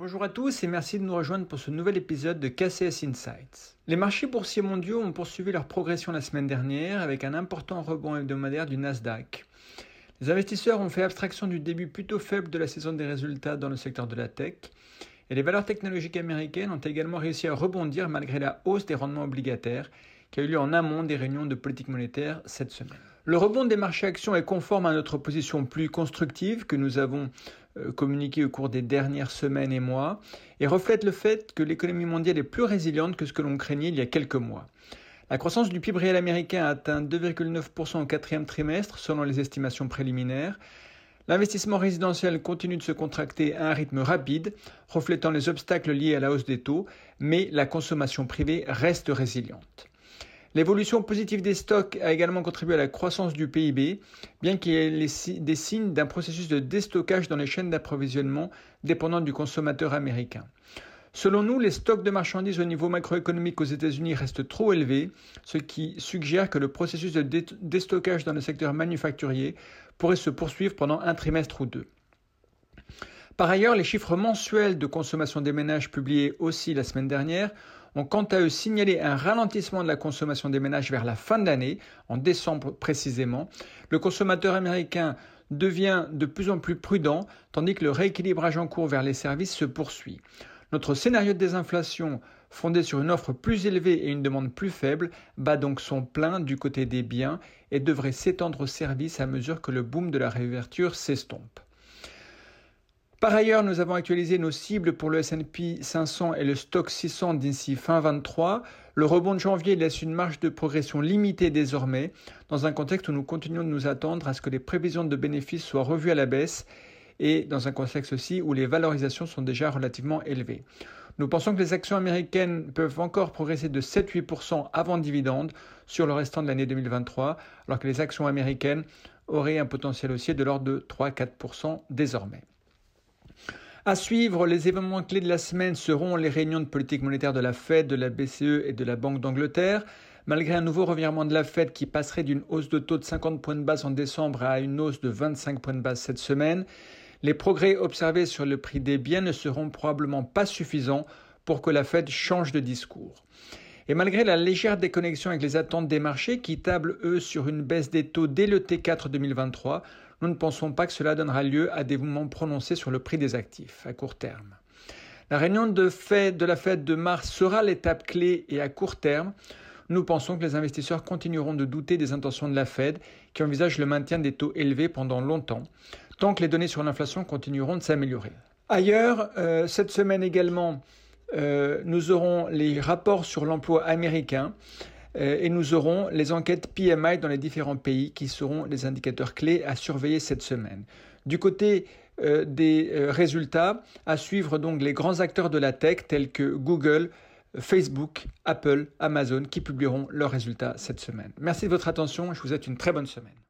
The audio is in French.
Bonjour à tous et merci de nous rejoindre pour ce nouvel épisode de KCS Insights. Les marchés boursiers mondiaux ont poursuivi leur progression la semaine dernière avec un important rebond hebdomadaire du Nasdaq. Les investisseurs ont fait abstraction du début plutôt faible de la saison des résultats dans le secteur de la tech et les valeurs technologiques américaines ont également réussi à rebondir malgré la hausse des rendements obligataires qui a eu lieu en amont des réunions de politique monétaire cette semaine. Le rebond des marchés actions est conforme à notre position plus constructive que nous avons euh, communiquée au cours des dernières semaines et mois et reflète le fait que l'économie mondiale est plus résiliente que ce que l'on craignait il y a quelques mois. La croissance du PIB réel américain a atteint 2,9% au quatrième trimestre selon les estimations préliminaires. L'investissement résidentiel continue de se contracter à un rythme rapide, reflétant les obstacles liés à la hausse des taux, mais la consommation privée reste résiliente. L'évolution positive des stocks a également contribué à la croissance du PIB, bien qu'il y ait des signes d'un processus de déstockage dans les chaînes d'approvisionnement dépendant du consommateur américain. Selon nous, les stocks de marchandises au niveau macroéconomique aux États-Unis restent trop élevés, ce qui suggère que le processus de déstockage dans le secteur manufacturier pourrait se poursuivre pendant un trimestre ou deux. Par ailleurs, les chiffres mensuels de consommation des ménages publiés aussi la semaine dernière ont quant à eux signalé un ralentissement de la consommation des ménages vers la fin de l'année, en décembre précisément. Le consommateur américain devient de plus en plus prudent, tandis que le rééquilibrage en cours vers les services se poursuit. Notre scénario de désinflation, fondé sur une offre plus élevée et une demande plus faible, bat donc son plein du côté des biens et devrait s'étendre aux services à mesure que le boom de la réouverture s'estompe. Par ailleurs, nous avons actualisé nos cibles pour le S&P 500 et le Stock 600 d'ici fin 23. Le rebond de janvier laisse une marge de progression limitée désormais, dans un contexte où nous continuons de nous attendre à ce que les prévisions de bénéfices soient revues à la baisse et dans un contexte aussi où les valorisations sont déjà relativement élevées. Nous pensons que les actions américaines peuvent encore progresser de 7-8% avant dividende sur le restant de l'année 2023, alors que les actions américaines auraient un potentiel haussier de l'ordre de 3-4% désormais. À suivre, les événements clés de la semaine seront les réunions de politique monétaire de la Fed, de la BCE et de la Banque d'Angleterre. Malgré un nouveau revirement de la Fed qui passerait d'une hausse de taux de 50 points de base en décembre à une hausse de 25 points de base cette semaine, les progrès observés sur le prix des biens ne seront probablement pas suffisants pour que la Fed change de discours. Et malgré la légère déconnexion avec les attentes des marchés qui tablent eux sur une baisse des taux dès le T4 2023, nous ne pensons pas que cela donnera lieu à des mouvements prononcés sur le prix des actifs à court terme. La réunion de, la fête de mars sera l'étape clé et à court terme, nous pensons que les investisseurs continueront de douter des intentions de la Fed qui envisage le maintien des taux élevés pendant longtemps, tant que les données sur l'inflation continueront de s'améliorer. Ailleurs, euh, cette semaine également, euh, nous aurons les rapports sur l'emploi américain et nous aurons les enquêtes PMI dans les différents pays qui seront les indicateurs clés à surveiller cette semaine. Du côté euh, des euh, résultats, à suivre donc les grands acteurs de la tech tels que Google, Facebook, Apple, Amazon qui publieront leurs résultats cette semaine. Merci de votre attention et je vous souhaite une très bonne semaine.